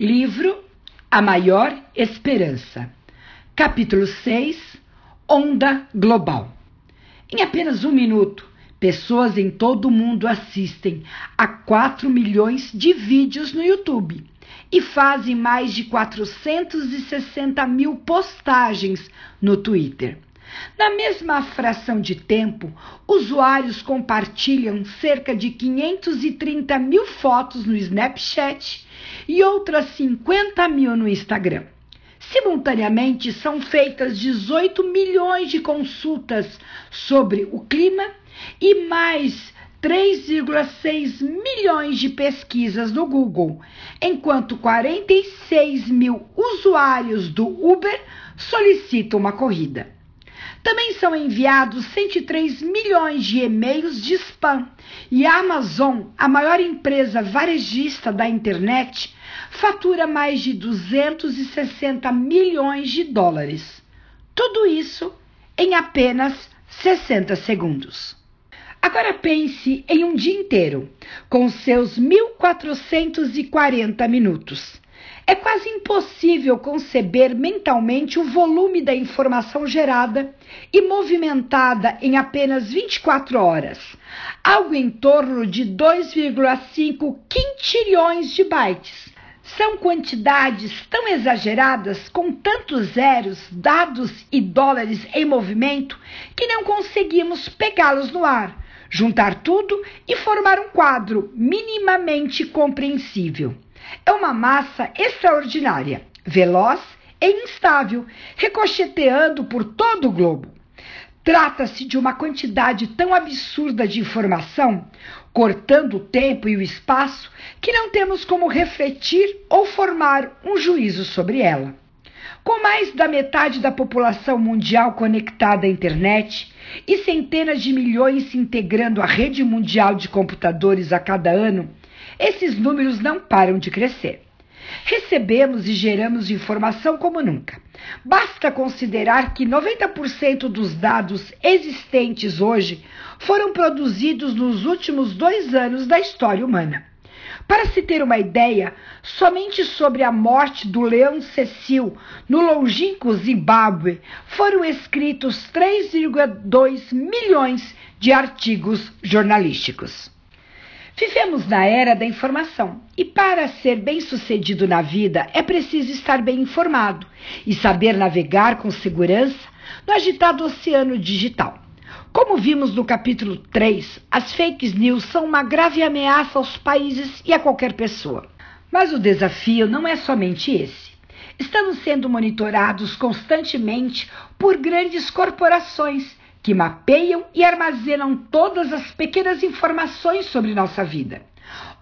Livro A Maior Esperança. Capítulo 6 Onda Global. Em apenas um minuto, pessoas em todo o mundo assistem a 4 milhões de vídeos no YouTube e fazem mais de 460 mil postagens no Twitter. Na mesma fração de tempo, usuários compartilham cerca de 530 mil fotos no Snapchat e outras 50 mil no Instagram. Simultaneamente, são feitas 18 milhões de consultas sobre o clima e mais 3,6 milhões de pesquisas no Google, enquanto 46 mil usuários do Uber solicitam uma corrida. Também são enviados 103 milhões de e-mails de spam e a Amazon, a maior empresa varejista da internet, fatura mais de 260 milhões de dólares. Tudo isso em apenas 60 segundos. Agora pense em um dia inteiro, com seus 1440 minutos. É quase impossível conceber mentalmente o volume da informação gerada e movimentada em apenas 24 horas, algo em torno de 2,5 quintilhões de bytes. São quantidades tão exageradas, com tantos zeros, dados e dólares em movimento, que não conseguimos pegá-los no ar, juntar tudo e formar um quadro minimamente compreensível. É uma massa extraordinária, veloz e instável, ricocheteando por todo o globo. Trata-se de uma quantidade tão absurda de informação, cortando o tempo e o espaço, que não temos como refletir ou formar um juízo sobre ela. Com mais da metade da população mundial conectada à internet e centenas de milhões se integrando à rede mundial de computadores a cada ano, esses números não param de crescer. Recebemos e geramos informação como nunca. Basta considerar que 90% dos dados existentes hoje foram produzidos nos últimos dois anos da história humana. Para se ter uma ideia, somente sobre a morte do leão Cecil no longínquo Zimbábue foram escritos 3,2 milhões de artigos jornalísticos. Vivemos na era da informação e para ser bem-sucedido na vida é preciso estar bem informado e saber navegar com segurança no agitado oceano digital. Como vimos no capítulo 3, as fake news são uma grave ameaça aos países e a qualquer pessoa. Mas o desafio não é somente esse. Estamos sendo monitorados constantemente por grandes corporações que mapeiam e armazenam todas as pequenas informações sobre nossa vida.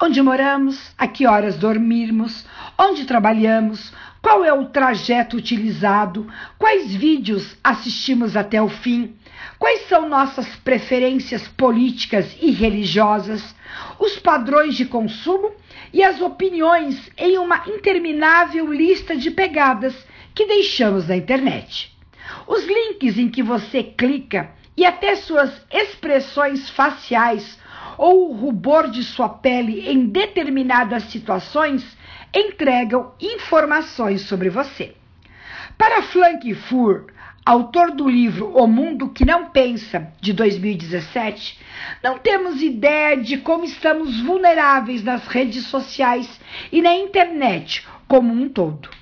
Onde moramos, a que horas dormirmos, onde trabalhamos, qual é o trajeto utilizado, quais vídeos assistimos até o fim, quais são nossas preferências políticas e religiosas, os padrões de consumo e as opiniões em uma interminável lista de pegadas que deixamos na internet. Os links em que você clica e até suas expressões faciais ou o rubor de sua pele em determinadas situações entregam informações sobre você. Para Frankfurt, autor do livro O Mundo que Não Pensa, de 2017, não temos ideia de como estamos vulneráveis nas redes sociais e na internet como um todo.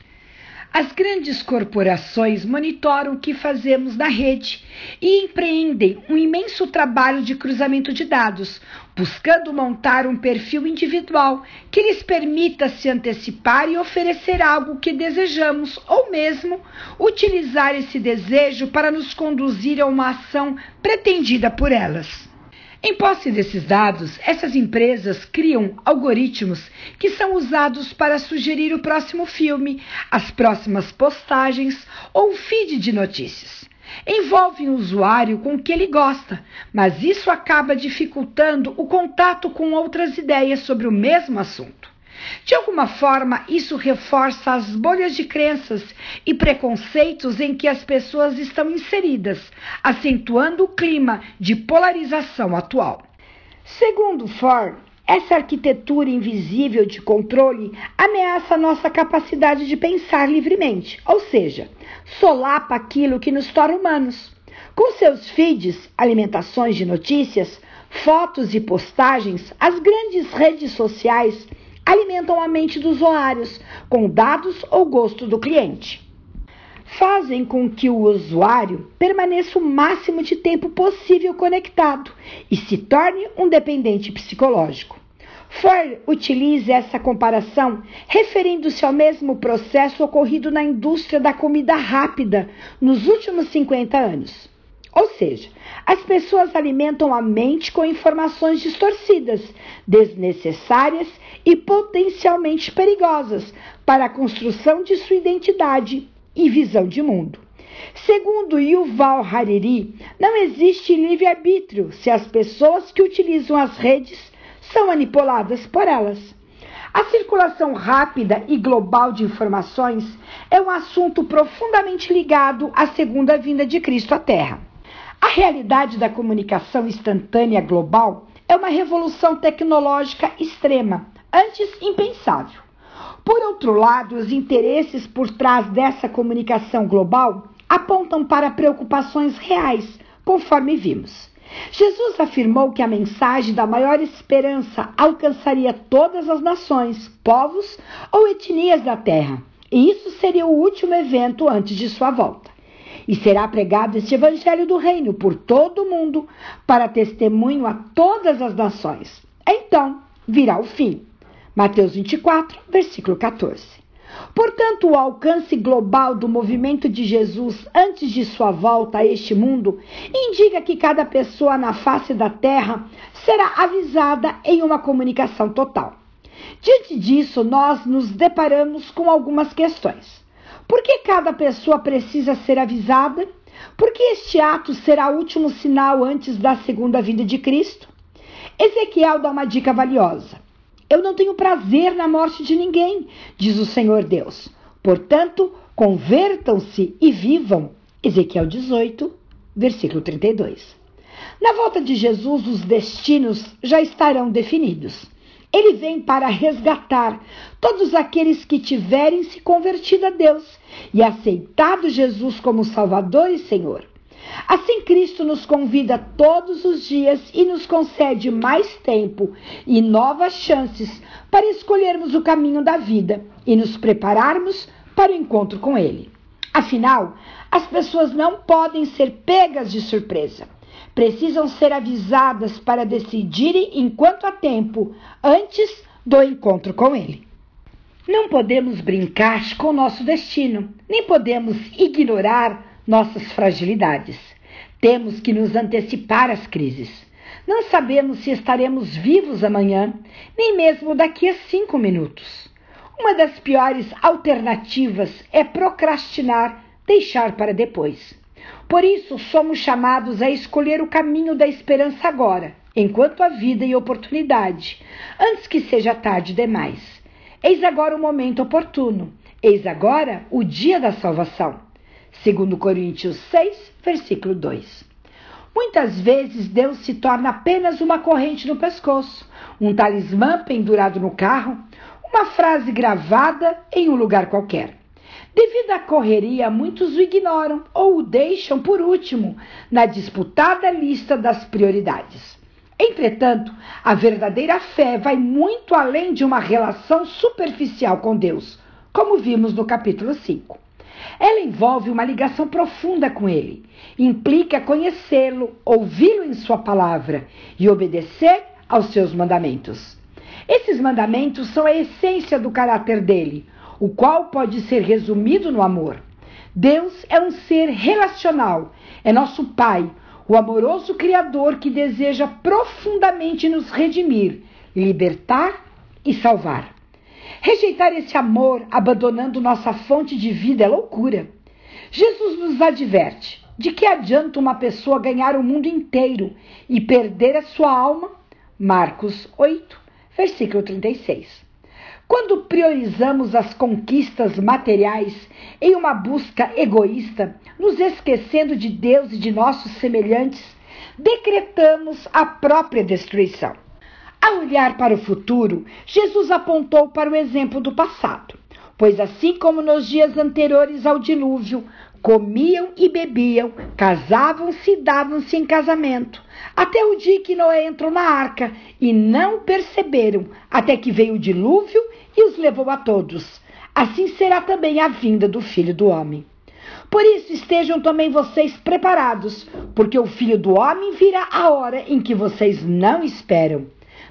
As grandes corporações monitoram o que fazemos na rede e empreendem um imenso trabalho de cruzamento de dados, buscando montar um perfil individual que lhes permita se antecipar e oferecer algo que desejamos, ou mesmo utilizar esse desejo para nos conduzir a uma ação pretendida por elas. Em posse desses dados, essas empresas criam algoritmos que são usados para sugerir o próximo filme, as próximas postagens ou o feed de notícias. Envolvem o usuário com o que ele gosta, mas isso acaba dificultando o contato com outras ideias sobre o mesmo assunto. De alguma forma, isso reforça as bolhas de crenças e preconceitos em que as pessoas estão inseridas, acentuando o clima de polarização atual. Segundo Ford, essa arquitetura invisível de controle ameaça nossa capacidade de pensar livremente, ou seja, solapa aquilo que nos torna humanos. Com seus feeds, alimentações de notícias, fotos e postagens, as grandes redes sociais alimentam a mente dos usuários com dados ou gosto do cliente. Fazem com que o usuário permaneça o máximo de tempo possível conectado e se torne um dependente psicológico. Ford utiliza essa comparação referindo-se ao mesmo processo ocorrido na indústria da comida rápida nos últimos 50 anos. Ou seja, as pessoas alimentam a mente com informações distorcidas, desnecessárias e potencialmente perigosas para a construção de sua identidade e visão de mundo. Segundo Yuval Hariri, não existe livre-arbítrio se as pessoas que utilizam as redes são manipuladas por elas. A circulação rápida e global de informações é um assunto profundamente ligado à segunda vinda de Cristo à Terra. A realidade da comunicação instantânea global é uma revolução tecnológica extrema, antes impensável. Por outro lado, os interesses por trás dessa comunicação global apontam para preocupações reais, conforme vimos. Jesus afirmou que a mensagem da maior esperança alcançaria todas as nações, povos ou etnias da terra, e isso seria o último evento antes de sua volta. E será pregado este evangelho do reino por todo o mundo, para testemunho a todas as nações. Então virá o fim. Mateus 24, versículo 14. Portanto, o alcance global do movimento de Jesus antes de sua volta a este mundo indica que cada pessoa na face da terra será avisada em uma comunicação total. Diante disso, nós nos deparamos com algumas questões. Por que cada pessoa precisa ser avisada? Por que este ato será o último sinal antes da segunda vinda de Cristo? Ezequiel dá uma dica valiosa. Eu não tenho prazer na morte de ninguém, diz o Senhor Deus. Portanto, convertam-se e vivam. Ezequiel 18, versículo 32. Na volta de Jesus, os destinos já estarão definidos. Ele vem para resgatar todos aqueles que tiverem se convertido a Deus e aceitado Jesus como Salvador e Senhor. Assim, Cristo nos convida todos os dias e nos concede mais tempo e novas chances para escolhermos o caminho da vida e nos prepararmos para o encontro com Ele. Afinal, as pessoas não podem ser pegas de surpresa. Precisam ser avisadas para decidirem enquanto há tempo, antes do encontro com Ele. Não podemos brincar com nosso destino, nem podemos ignorar nossas fragilidades. Temos que nos antecipar às crises. Não sabemos se estaremos vivos amanhã, nem mesmo daqui a cinco minutos. Uma das piores alternativas é procrastinar, deixar para depois. Por isso, somos chamados a escolher o caminho da esperança agora, enquanto há vida e oportunidade, antes que seja tarde demais. Eis agora o momento oportuno, eis agora o dia da salvação. Segundo Coríntios 6, versículo 2. Muitas vezes Deus se torna apenas uma corrente no pescoço, um talismã pendurado no carro, uma frase gravada em um lugar qualquer. Devido à correria, muitos o ignoram ou o deixam por último na disputada lista das prioridades. Entretanto, a verdadeira fé vai muito além de uma relação superficial com Deus, como vimos no capítulo 5. Ela envolve uma ligação profunda com Ele. Implica conhecê-lo, ouvi-lo em Sua palavra e obedecer aos seus mandamentos. Esses mandamentos são a essência do caráter dele, o qual pode ser resumido no amor. Deus é um ser relacional, é nosso Pai, o amoroso Criador que deseja profundamente nos redimir, libertar e salvar. Rejeitar esse amor, abandonando nossa fonte de vida, é loucura. Jesus nos adverte: de que adianta uma pessoa ganhar o mundo inteiro e perder a sua alma? Marcos 8, versículo 36. Quando priorizamos as conquistas materiais em uma busca egoísta, nos esquecendo de Deus e de nossos semelhantes, decretamos a própria destruição. Ao olhar para o futuro, Jesus apontou para o exemplo do passado, pois assim como nos dias anteriores ao dilúvio, comiam e bebiam, casavam-se e davam-se em casamento, até o dia que Noé entrou na arca, e não perceberam, até que veio o dilúvio e os levou a todos. Assim será também a vinda do Filho do Homem. Por isso estejam também vocês preparados, porque o Filho do Homem virá a hora em que vocês não esperam.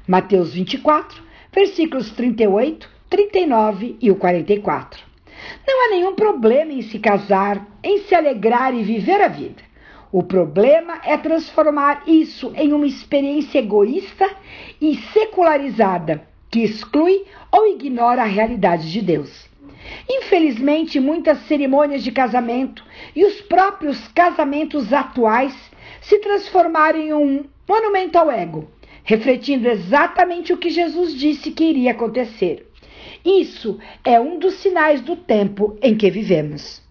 Mateus 24, versículos 38, 39 e o 44. Não há nenhum problema em se casar, em se alegrar e viver a vida. O problema é transformar isso em uma experiência egoísta e secularizada, que exclui ou ignora a realidade de Deus. Infelizmente, muitas cerimônias de casamento e os próprios casamentos atuais se transformaram em um monumento ao ego, refletindo exatamente o que Jesus disse que iria acontecer. Isso é um dos sinais do tempo em que vivemos.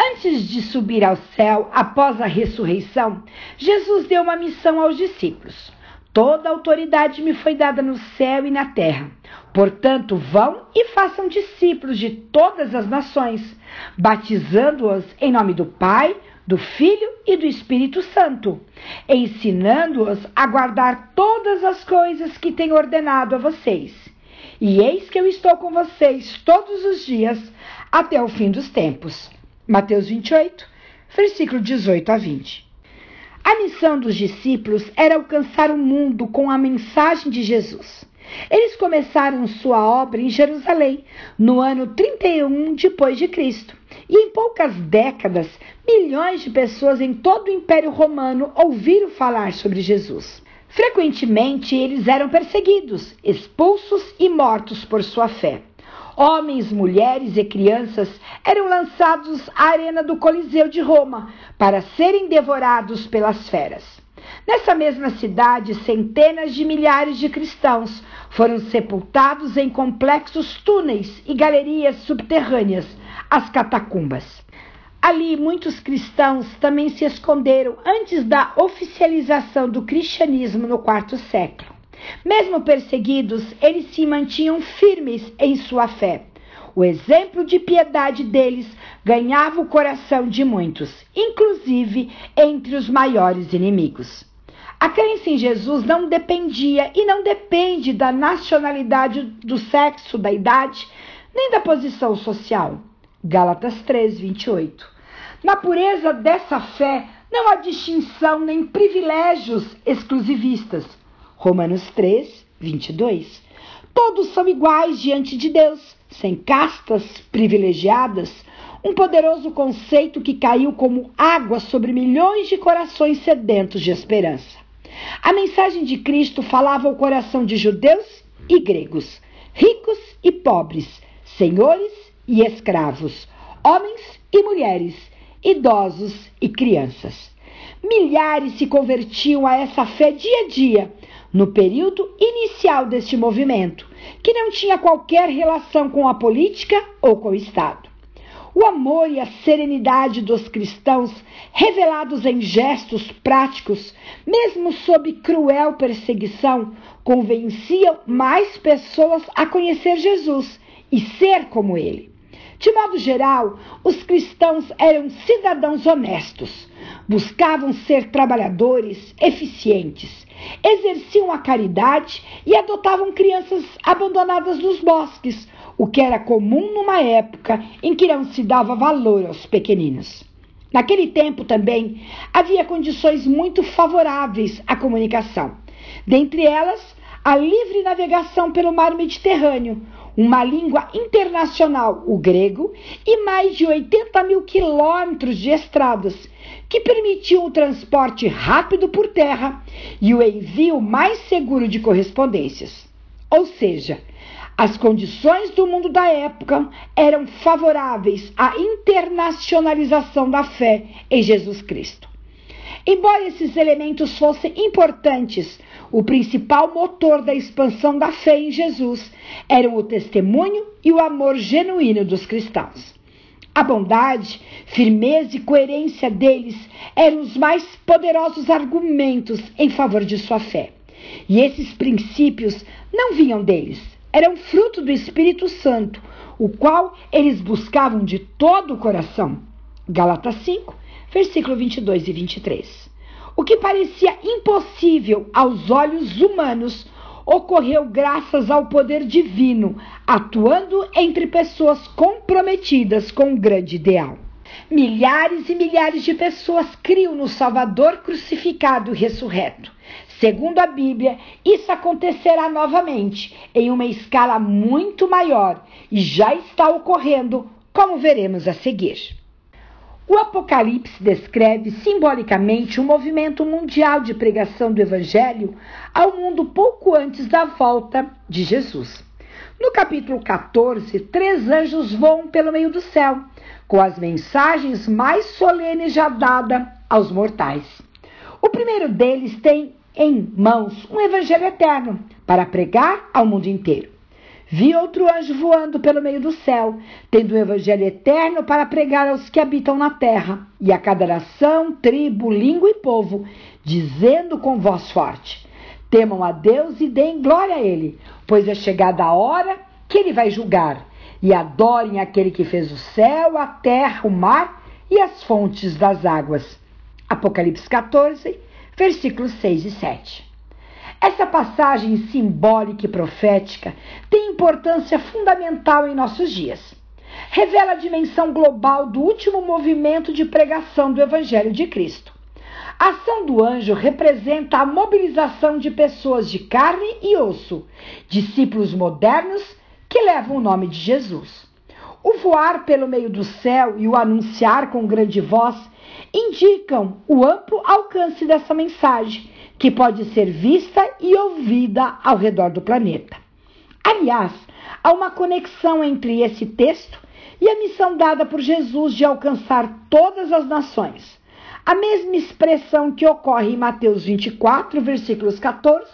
Antes de subir ao céu após a ressurreição, Jesus deu uma missão aos discípulos. Toda autoridade me foi dada no céu e na terra. Portanto, vão e façam discípulos de todas as nações, batizando-os em nome do Pai, do Filho e do Espírito Santo, ensinando-os a guardar todas as coisas que tenho ordenado a vocês. E eis que eu estou com vocês todos os dias até o fim dos tempos. Mateus 28, versículo 18 a 20. A missão dos discípulos era alcançar o mundo com a mensagem de Jesus. Eles começaram sua obra em Jerusalém, no ano 31 depois de Cristo, e em poucas décadas, milhões de pessoas em todo o Império Romano ouviram falar sobre Jesus. Frequentemente, eles eram perseguidos, expulsos e mortos por sua fé. Homens, mulheres e crianças eram lançados à arena do Coliseu de Roma para serem devorados pelas feras. Nessa mesma cidade, centenas de milhares de cristãos foram sepultados em complexos túneis e galerias subterrâneas, as catacumbas. Ali, muitos cristãos também se esconderam antes da oficialização do cristianismo no quarto século. Mesmo perseguidos, eles se mantinham firmes em sua fé. O exemplo de piedade deles ganhava o coração de muitos, inclusive entre os maiores inimigos. A crença em Jesus não dependia e não depende da nacionalidade, do sexo, da idade, nem da posição social. Gálatas 3, 28. Na pureza dessa fé não há distinção nem privilégios exclusivistas. Romanos 3, 22. Todos são iguais diante de Deus, sem castas privilegiadas, um poderoso conceito que caiu como água sobre milhões de corações sedentos de esperança. A mensagem de Cristo falava ao coração de judeus e gregos, ricos e pobres, senhores e escravos, homens e mulheres, idosos e crianças. Milhares se convertiam a essa fé dia a dia, no período inicial deste movimento, que não tinha qualquer relação com a política ou com o Estado. O amor e a serenidade dos cristãos, revelados em gestos práticos, mesmo sob cruel perseguição, convenciam mais pessoas a conhecer Jesus e ser como ele. De modo geral, os cristãos eram cidadãos honestos, buscavam ser trabalhadores eficientes, exerciam a caridade e adotavam crianças abandonadas nos bosques, o que era comum numa época em que não se dava valor aos pequeninos. Naquele tempo também havia condições muito favoráveis à comunicação, dentre elas a livre navegação pelo mar Mediterrâneo, uma língua internacional, o grego, e mais de 80 mil quilômetros de estradas, que permitiam o transporte rápido por terra e o envio mais seguro de correspondências. Ou seja, as condições do mundo da época eram favoráveis à internacionalização da fé em Jesus Cristo. Embora esses elementos fossem importantes, o principal motor da expansão da fé em Jesus eram o testemunho e o amor genuíno dos cristãos. A bondade, firmeza e coerência deles eram os mais poderosos argumentos em favor de sua fé. E esses princípios não vinham deles, eram fruto do Espírito Santo, o qual eles buscavam de todo o coração. Gálatas 5, versículo 22 e 23. O que parecia impossível aos olhos humanos ocorreu graças ao poder divino, atuando entre pessoas comprometidas com um grande ideal. Milhares e milhares de pessoas criam no Salvador crucificado e ressurreto. Segundo a Bíblia, isso acontecerá novamente, em uma escala muito maior, e já está ocorrendo, como veremos a seguir. O Apocalipse descreve simbolicamente um movimento mundial de pregação do Evangelho ao mundo pouco antes da volta de Jesus. No capítulo 14, três anjos voam pelo meio do céu, com as mensagens mais solenes já dadas aos mortais. O primeiro deles tem em mãos um evangelho eterno para pregar ao mundo inteiro. Vi outro anjo voando pelo meio do céu, tendo o evangelho eterno para pregar aos que habitam na terra, e a cada nação, tribo, língua e povo, dizendo com voz forte: Temam a Deus e deem glória a Ele, pois é chegada a hora que Ele vai julgar, e adorem aquele que fez o céu, a terra, o mar e as fontes das águas. Apocalipse 14, versículos 6 e 7. Essa passagem simbólica e profética tem importância fundamental em nossos dias. Revela a dimensão global do último movimento de pregação do Evangelho de Cristo. A ação do anjo representa a mobilização de pessoas de carne e osso, discípulos modernos que levam o nome de Jesus. O voar pelo meio do céu e o anunciar com grande voz indicam o amplo alcance dessa mensagem, que pode ser vista e ouvida ao redor do planeta. Aliás, há uma conexão entre esse texto e a missão dada por Jesus de alcançar todas as nações. A mesma expressão que ocorre em Mateus 24, versículos 14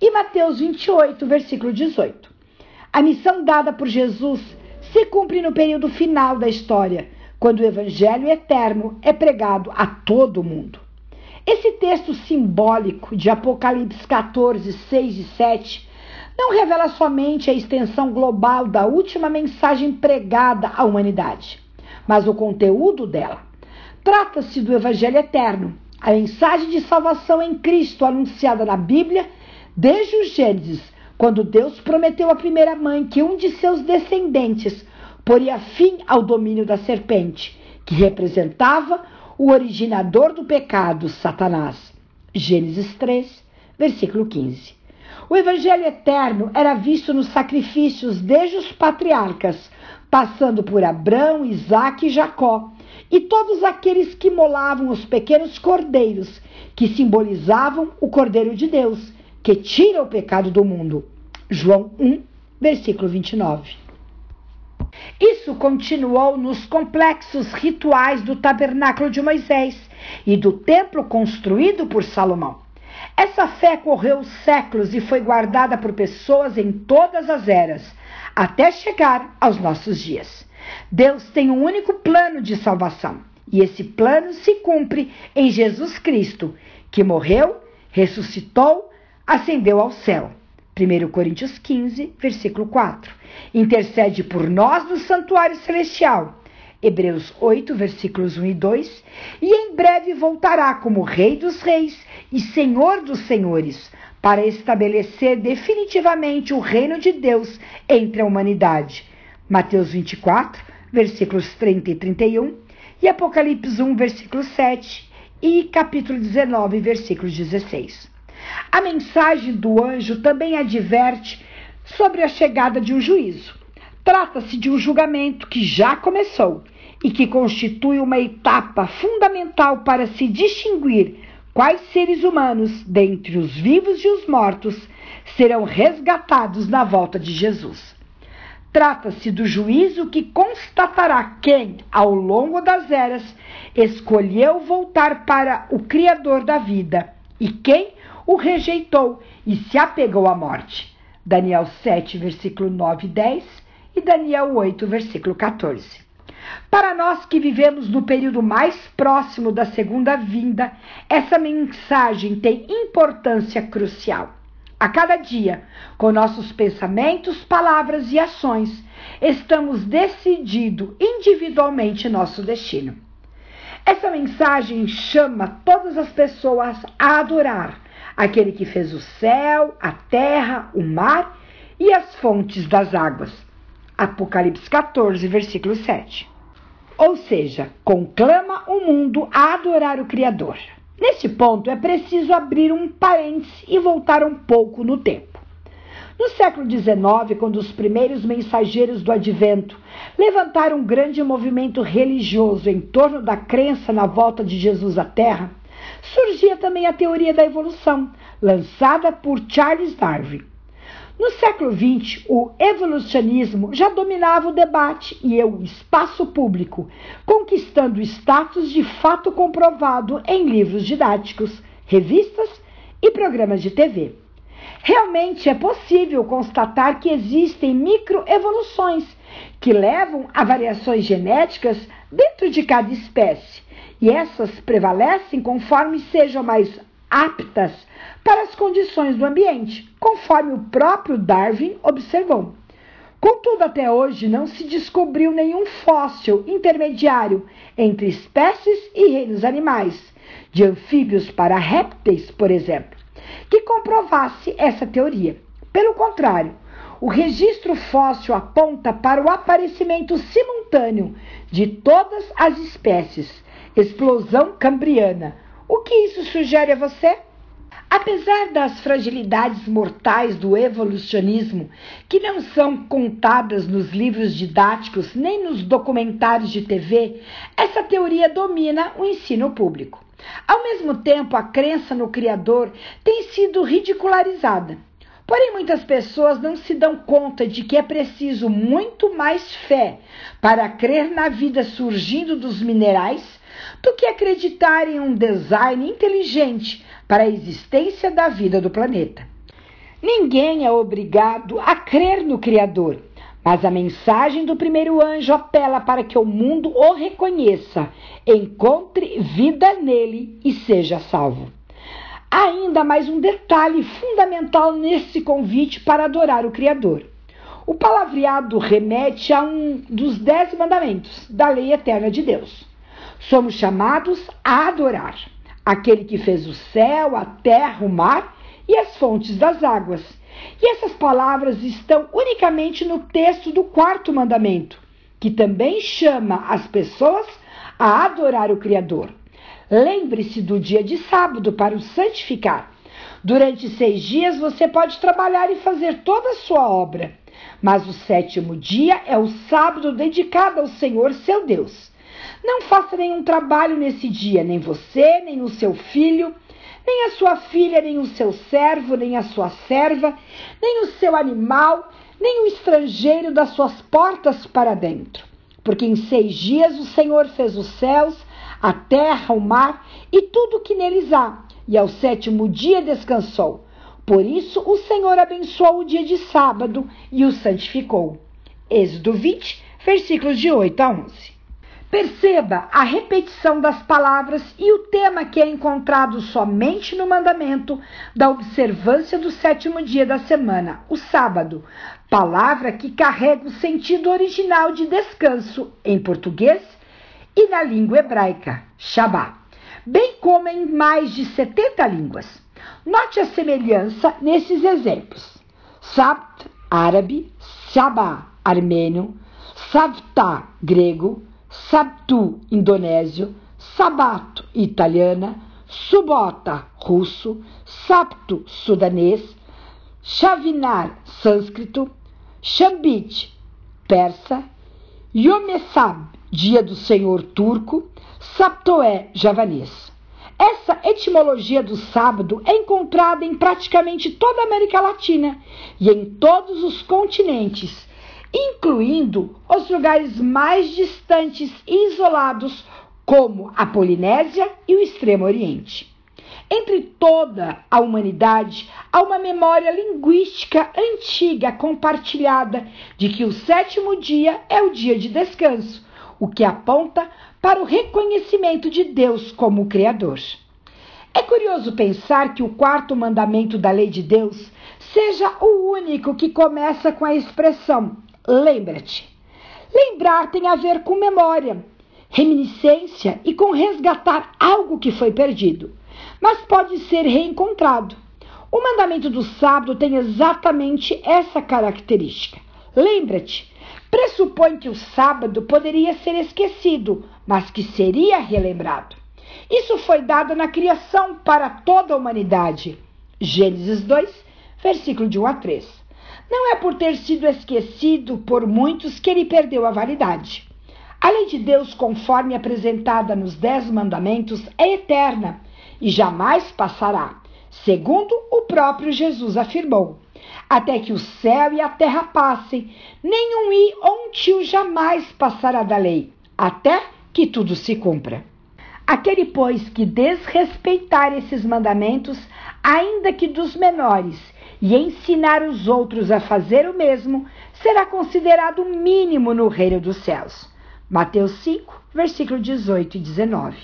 e Mateus 28, versículo 18. A missão dada por Jesus se cumpre no período final da história, quando o evangelho eterno é pregado a todo mundo. Esse texto simbólico de Apocalipse 14, 6 e 7 não revela somente a extensão global da última mensagem pregada à humanidade, mas o conteúdo dela. Trata-se do Evangelho eterno, a mensagem de salvação em Cristo anunciada na Bíblia desde o Gênesis, quando Deus prometeu à primeira mãe que um de seus descendentes poria fim ao domínio da serpente, que representava o originador do pecado, Satanás. Gênesis 3, versículo 15. O evangelho eterno era visto nos sacrifícios desde os patriarcas, passando por Abraão, Isaque e Jacó, e todos aqueles que molavam os pequenos cordeiros, que simbolizavam o Cordeiro de Deus, que tira o pecado do mundo. João 1, versículo 29. Isso continuou nos complexos rituais do tabernáculo de Moisés e do templo construído por Salomão. Essa fé correu séculos e foi guardada por pessoas em todas as eras, até chegar aos nossos dias. Deus tem um único plano de salvação, e esse plano se cumpre em Jesus Cristo, que morreu, ressuscitou, ascendeu ao céu. 1 Coríntios 15, versículo 4. Intercede por nós no santuário celestial. Hebreus 8, versículos 1 e 2. E em breve voltará como Rei dos Reis e Senhor dos Senhores, para estabelecer definitivamente o reino de Deus entre a humanidade. Mateus 24, versículos 30 e 31. E Apocalipse 1, versículo 7. E capítulo 19, versículo 16. A mensagem do anjo também adverte sobre a chegada de um juízo. Trata-se de um julgamento que já começou e que constitui uma etapa fundamental para se distinguir quais seres humanos, dentre os vivos e os mortos, serão resgatados na volta de Jesus. Trata-se do juízo que constatará quem, ao longo das eras, escolheu voltar para o Criador da vida e quem o rejeitou e se apegou à morte. Daniel 7, versículo 9 e 10 e Daniel 8, versículo 14. Para nós que vivemos no período mais próximo da segunda vinda, essa mensagem tem importância crucial. a cada dia, com nossos pensamentos, palavras e ações, estamos decidindo individualmente nosso destino. Essa mensagem chama todas as pessoas a adorar aquele que fez o céu, a terra, o mar e as fontes das águas. Apocalipse 14, versículo 7. Ou seja, conclama o mundo a adorar o Criador. Nesse ponto é preciso abrir um parêntese e voltar um pouco no tempo. No século XIX, quando os primeiros mensageiros do advento levantaram um grande movimento religioso em torno da crença na volta de Jesus à Terra, surgia também a teoria da evolução, lançada por Charles Darwin. No século XX, o evolucionismo já dominava o debate e o espaço público, conquistando o status de fato comprovado em livros didáticos, revistas e programas de TV. Realmente é possível constatar que existem microevoluções que levam a variações genéticas dentro de cada espécie, e essas prevalecem conforme sejam mais aptas para as condições do ambiente, conforme o próprio Darwin observou. Contudo, até hoje não se descobriu nenhum fóssil intermediário entre espécies e reinos animais, de anfíbios para répteis, por exemplo, que comprovasse essa teoria. Pelo contrário, o registro fóssil aponta para o aparecimento simultâneo de todas as espécies, explosão cambriana. O que isso sugere a você? Apesar das fragilidades mortais do evolucionismo, que não são contadas nos livros didáticos nem nos documentários de TV, essa teoria domina o ensino público. Ao mesmo tempo, a crença no Criador tem sido ridicularizada. Porém, muitas pessoas não se dão conta de que é preciso muito mais fé para crer na vida surgindo dos minerais do que acreditar em um design inteligente para a existência da vida do planeta. Ninguém é obrigado a crer no Criador, mas a mensagem do primeiro anjo apela para que o mundo o reconheça, encontre vida nele e seja salvo. Ainda mais um detalhe fundamental nesse convite para adorar o Criador. O palavreado remete a um dos dez mandamentos da lei eterna de Deus. Somos chamados a adorar aquele que fez o céu, a terra, o mar e as fontes das águas. E essas palavras estão unicamente no texto do quarto mandamento, que também chama as pessoas a adorar o Criador. Lembre-se do dia de sábado para o santificar. Durante seis dias você pode trabalhar e fazer toda a sua obra, mas o sétimo dia é o sábado dedicado ao Senhor seu Deus. Não faça nenhum trabalho nesse dia, nem você, nem o seu filho, nem a sua filha, nem o seu servo, nem a sua serva, nem o seu animal, nem o estrangeiro das suas portas para dentro. Porque em seis dias o Senhor fez os céus, a terra, o mar e tudo o que neles há, e ao sétimo dia descansou. Por isso o Senhor abençoou o dia de sábado e o santificou. Êxodo 20, versículos de 8 a 11. Perceba a repetição das palavras e o tema que é encontrado somente no mandamento da observância do sétimo dia da semana, o sábado, palavra que carrega o sentido original de descanso em português e na língua hebraica, Shabbat, bem como em mais de 70 línguas. Note a semelhança nesses exemplos: Sabt, árabe, Shabbat, armênio, Savta, grego, Sabtu, indonésio, Sabato, italiana, Subota, russo, Sapto, sudanês, Shavinar, sânscrito, Shambit, persa, Yomesab, dia do Senhor turco, Saptoé, javanês. Essa etimologia do sábado é encontrada em praticamente toda a América Latina e em todos os continentes incluindo os lugares mais distantes e isolados, como a Polinésia e o Extremo Oriente. Entre toda a humanidade, há uma memória linguística antiga compartilhada de que o sétimo dia é o dia de descanso, o que aponta para o reconhecimento de Deus como Criador. É curioso pensar que o quarto mandamento da lei de Deus seja o único que começa com a expressão lembra-te. Lembrar tem a ver com memória, reminiscência e com resgatar algo que foi perdido, mas pode ser reencontrado. O mandamento do sábado tem exatamente essa característica. Lembra-te, pressupõe que o sábado poderia ser esquecido, mas que seria relembrado. Isso foi dado na criação para toda a humanidade. Gênesis 2, versículo de 1 a 3. Não é por ter sido esquecido por muitos que ele perdeu a validade. A lei de Deus, conforme apresentada nos Dez Mandamentos, é eterna e jamais passará, segundo o próprio Jesus afirmou. Até que o céu e a terra passem, nenhum i ou um tio jamais passará da lei, até que tudo se cumpra. Aquele, pois, que desrespeitar esses mandamentos, ainda que dos menores, e ensinar os outros a fazer o mesmo, será considerado mínimo no reino dos céus. Mateus 5, versículo 18 e 19.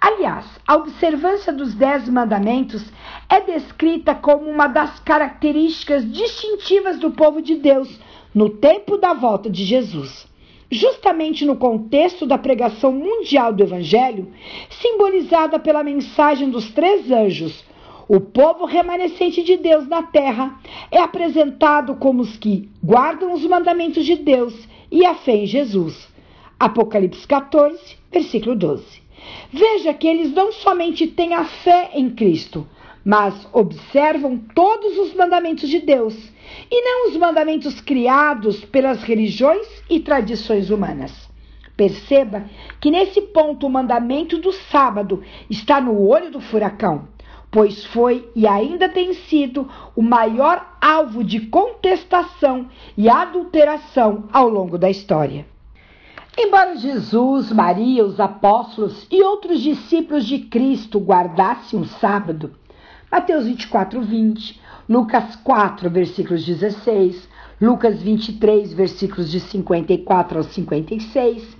Aliás, a observância dos Dez Mandamentos é descrita como uma das características distintivas do povo de Deus no tempo da volta de Jesus. Justamente no contexto da pregação mundial do Evangelho, simbolizada pela mensagem dos três anjos, o povo remanescente de Deus na terra é apresentado como os que guardam os mandamentos de Deus e a fé em Jesus. Apocalipse 14, versículo 12. Veja que eles não somente têm a fé em Cristo, mas observam todos os mandamentos de Deus e não os mandamentos criados pelas religiões e tradições humanas. Perceba que nesse ponto o mandamento do sábado está no olho do furacão, pois foi e ainda tem sido o maior alvo de contestação e adulteração ao longo da história. Embora Jesus, Maria, os apóstolos e outros discípulos de Cristo guardassem o sábado, Mateus 24, 20, Lucas 4, versículos 16, Lucas 23, versículos de 54 ao 56,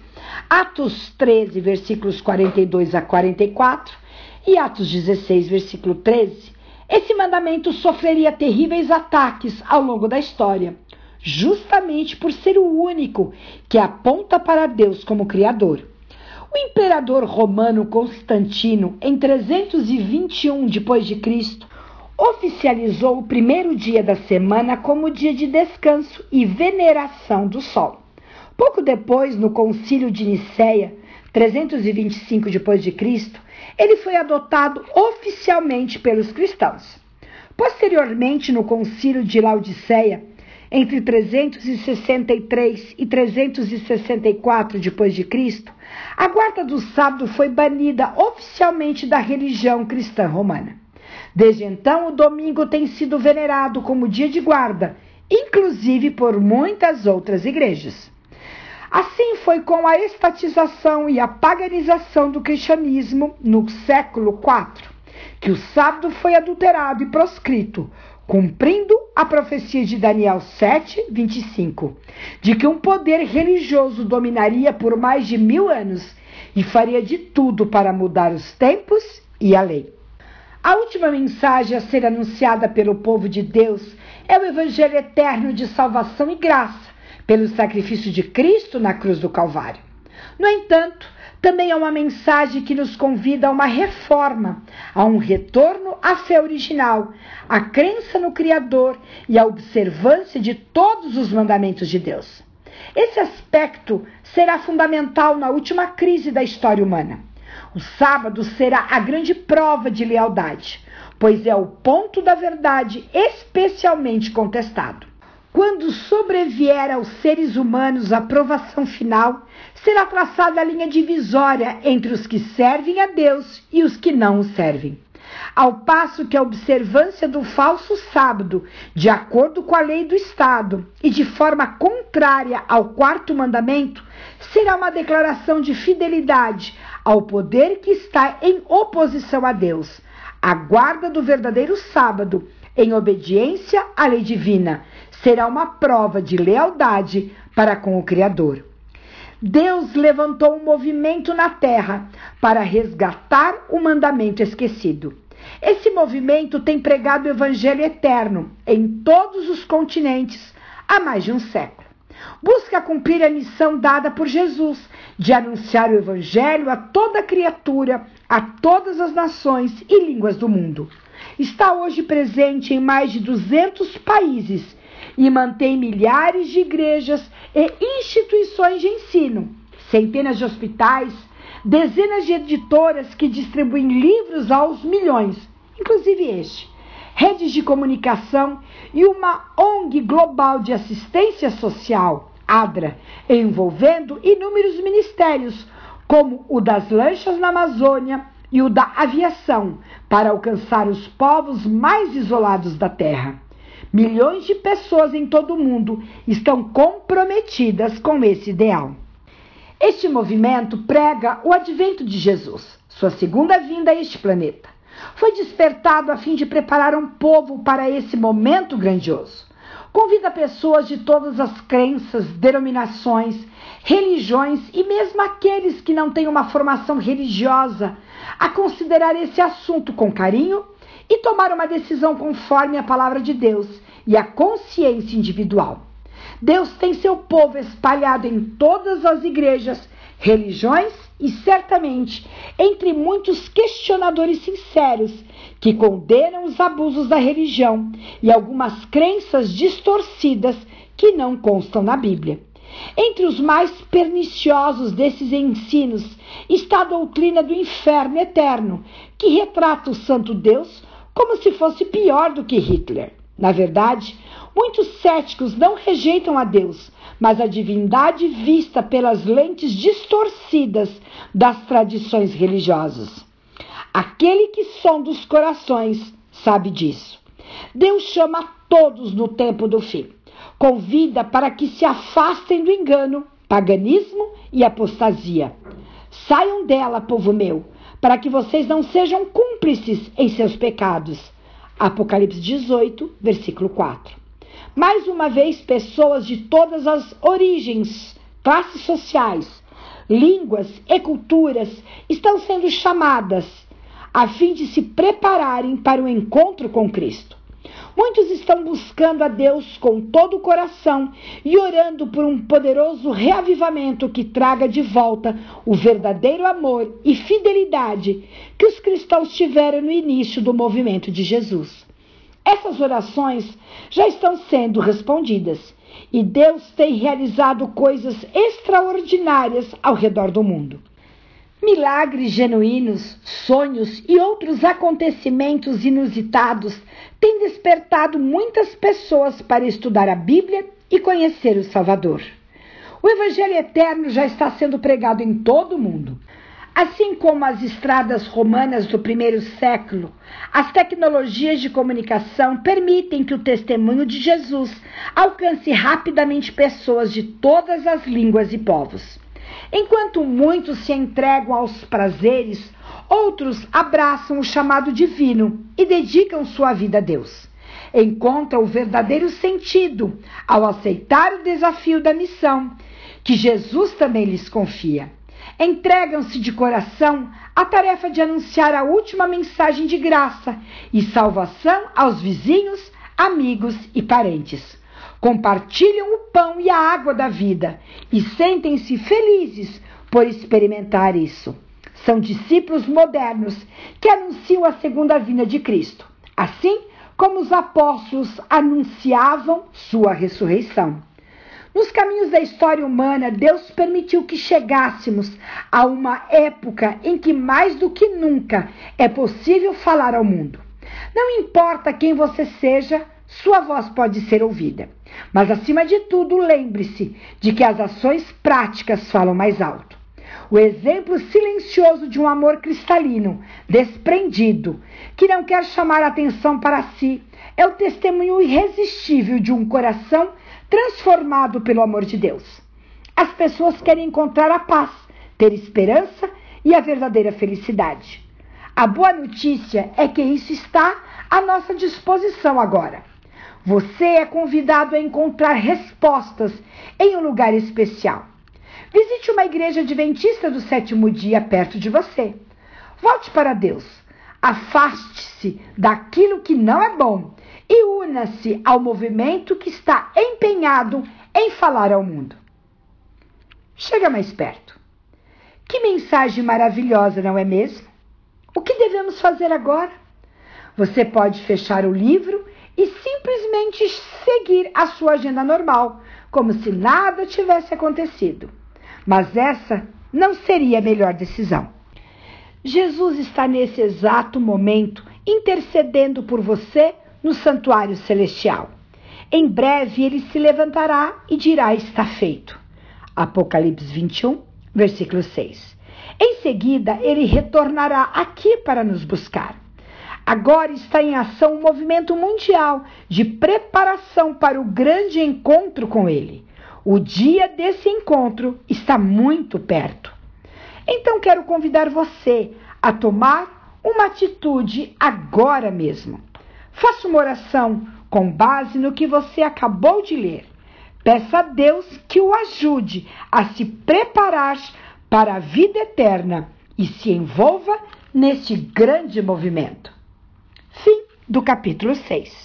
Atos 13, versículos 42 a 44 e Atos 16, versículo 13, esse mandamento sofreria terríveis ataques ao longo da história justamente por ser o único que aponta para Deus como Criador. O imperador romano Constantino, em 321 d.C., oficializou o primeiro dia da semana como dia de descanso e veneração do sol. Pouco depois, no Concílio de Nicéia, 325 d.C., ele foi adotado oficialmente pelos cristãos. Posteriormente, no Concílio de Laodiceia, entre 363 e 364 depois de Cristo, a guarda do sábado foi banida oficialmente da religião cristã romana. Desde então, o domingo tem sido venerado como dia de guarda, inclusive por muitas outras igrejas. Assim foi com a estatização e a paganização do cristianismo no século IV, que o sábado foi adulterado e proscrito, cumprindo a profecia de Daniel 7, 25, de que um poder religioso dominaria por mais de mil anos e faria de tudo para mudar os tempos e a lei. A última mensagem a ser anunciada pelo povo de Deus é o Evangelho eterno de salvação e graça, pelo sacrifício de Cristo na cruz do Calvário. No entanto, também é uma mensagem que nos convida a uma reforma, a um retorno à fé original, à crença no Criador e à observância de todos os mandamentos de Deus. Esse aspecto será fundamental na última crise da história humana. O sábado será a grande prova de lealdade, pois é o ponto da verdade especialmente contestado. Quando sobrevier aos seres humanos a provação final, será traçada a linha divisória entre os que servem a Deus e os que não o servem. Ao passo que a observância do falso sábado, de acordo com a lei do Estado e de forma contrária ao quarto mandamento, será uma declaração de fidelidade ao poder que está em oposição a Deus. A guarda do verdadeiro sábado, em obediência à lei divina, será uma prova de lealdade para com o Criador. Deus levantou um movimento na terra para resgatar o mandamento esquecido. Esse movimento tem pregado o evangelho eterno em todos os continentes há mais de um século. Busca cumprir a missão dada por Jesus de anunciar o evangelho a toda criatura, a todas as nações e línguas do mundo. Está hoje presente em mais de 200 países e mantém milhares de igrejas e instituições de ensino, centenas de hospitais, dezenas de editoras que distribuem livros aos milhões, inclusive este, redes de comunicação e uma ONG global de assistência social, ADRA, envolvendo inúmeros ministérios, como o das lanchas na Amazônia e o da aviação, para alcançar os povos mais isolados da Terra. Milhões de pessoas em todo o mundo estão comprometidas com esse ideal. Este movimento prega o advento de Jesus, sua segunda vinda a este planeta. Foi despertado a fim de preparar um povo para esse momento grandioso. Convida pessoas de todas as crenças, denominações, religiões e mesmo aqueles que não têm uma formação religiosa a considerar esse assunto com carinho e tomar uma decisão conforme a palavra de Deus e a consciência individual. Deus tem seu povo espalhado em todas as igrejas, religiões e certamente entre muitos questionadores sinceros que condenam os abusos da religião e algumas crenças distorcidas que não constam na Bíblia. Entre os mais perniciosos desses ensinos está a doutrina do inferno eterno, que retrata o Santo Deus como se fosse pior do que Hitler. Na verdade, muitos céticos não rejeitam a Deus, mas a divindade vista pelas lentes distorcidas das tradições religiosas. Aquele que sonda os corações sabe disso. Deus chama todos no tempo do fim. Convida para que se afastem do engano, paganismo e apostasia. Saiam dela, povo meu, para que vocês não sejam cúmplices em seus pecados. Apocalipse 18, versículo 4. Mais uma vez, pessoas de todas as origens, classes sociais, línguas e culturas estão sendo chamadas a fim de se prepararem para o encontro com Cristo. Muitos estão buscando a Deus com todo o coração e orando por um poderoso reavivamento que traga de volta o verdadeiro amor e fidelidade que os cristãos tiveram no início do movimento de Jesus. Essas orações já estão sendo respondidas e Deus tem realizado coisas extraordinárias ao redor do mundo. Milagres genuínos, sonhos e outros acontecimentos inusitados têm despertado muitas pessoas para estudar a Bíblia e conhecer o Salvador. O Evangelho eterno já está sendo pregado em todo o mundo. Assim como as estradas romanas do primeiro século, as tecnologias de comunicação permitem que o testemunho de Jesus alcance rapidamente pessoas de todas as línguas e povos. Enquanto muitos se entregam aos prazeres, outros abraçam o chamado divino e dedicam sua vida a Deus. Encontram o verdadeiro sentido ao aceitar o desafio da missão que Jesus também lhes confia. Entregam-se de coração à tarefa de anunciar a última mensagem de graça e salvação aos vizinhos, amigos e parentes compartilham o pão e a água da vida e sentem-se felizes por experimentar isso. São discípulos modernos que anunciam a segunda vinda de Cristo, assim como os apóstolos anunciavam sua ressurreição. Nos caminhos da história humana, Deus permitiu que chegássemos a uma época em que, mais do que nunca, é possível falar ao mundo. Não importa quem você seja, sua voz pode ser ouvida. Mas, acima de tudo, lembre-se de que as ações práticas falam mais alto. O exemplo silencioso de um amor cristalino, desprendido, que não quer chamar atenção para si, é o testemunho irresistível de um coração transformado pelo amor de Deus. As pessoas querem encontrar a paz, ter esperança e a verdadeira felicidade. A boa notícia é que isso está à nossa disposição agora. Você é convidado a encontrar respostas em um lugar especial. Visite uma igreja adventista do sétimo dia perto de você. Volte para Deus. Afaste-se daquilo que não é bom e una-se ao movimento que está empenhado em falar ao mundo. Chega mais perto. Que mensagem maravilhosa, não é mesmo? O que devemos fazer agora? Você pode fechar o livro e simplesmente seguir a sua agenda normal, como se nada tivesse acontecido. Mas essa não seria a melhor decisão. Jesus está nesse exato momento intercedendo por você no santuário celestial. Em breve ele se levantará e dirá: Está feito. Apocalipse 21, versículo 6. Em seguida, ele retornará aqui para nos buscar. Agora está em ação um movimento mundial de preparação para o grande encontro com ele. O dia desse encontro está muito perto. Então quero convidar você a tomar uma atitude agora mesmo. Faça uma oração com base no que você acabou de ler. Peça a Deus que o ajude a se preparar para a vida eterna e se envolva neste grande movimento. Fim do capítulo 6.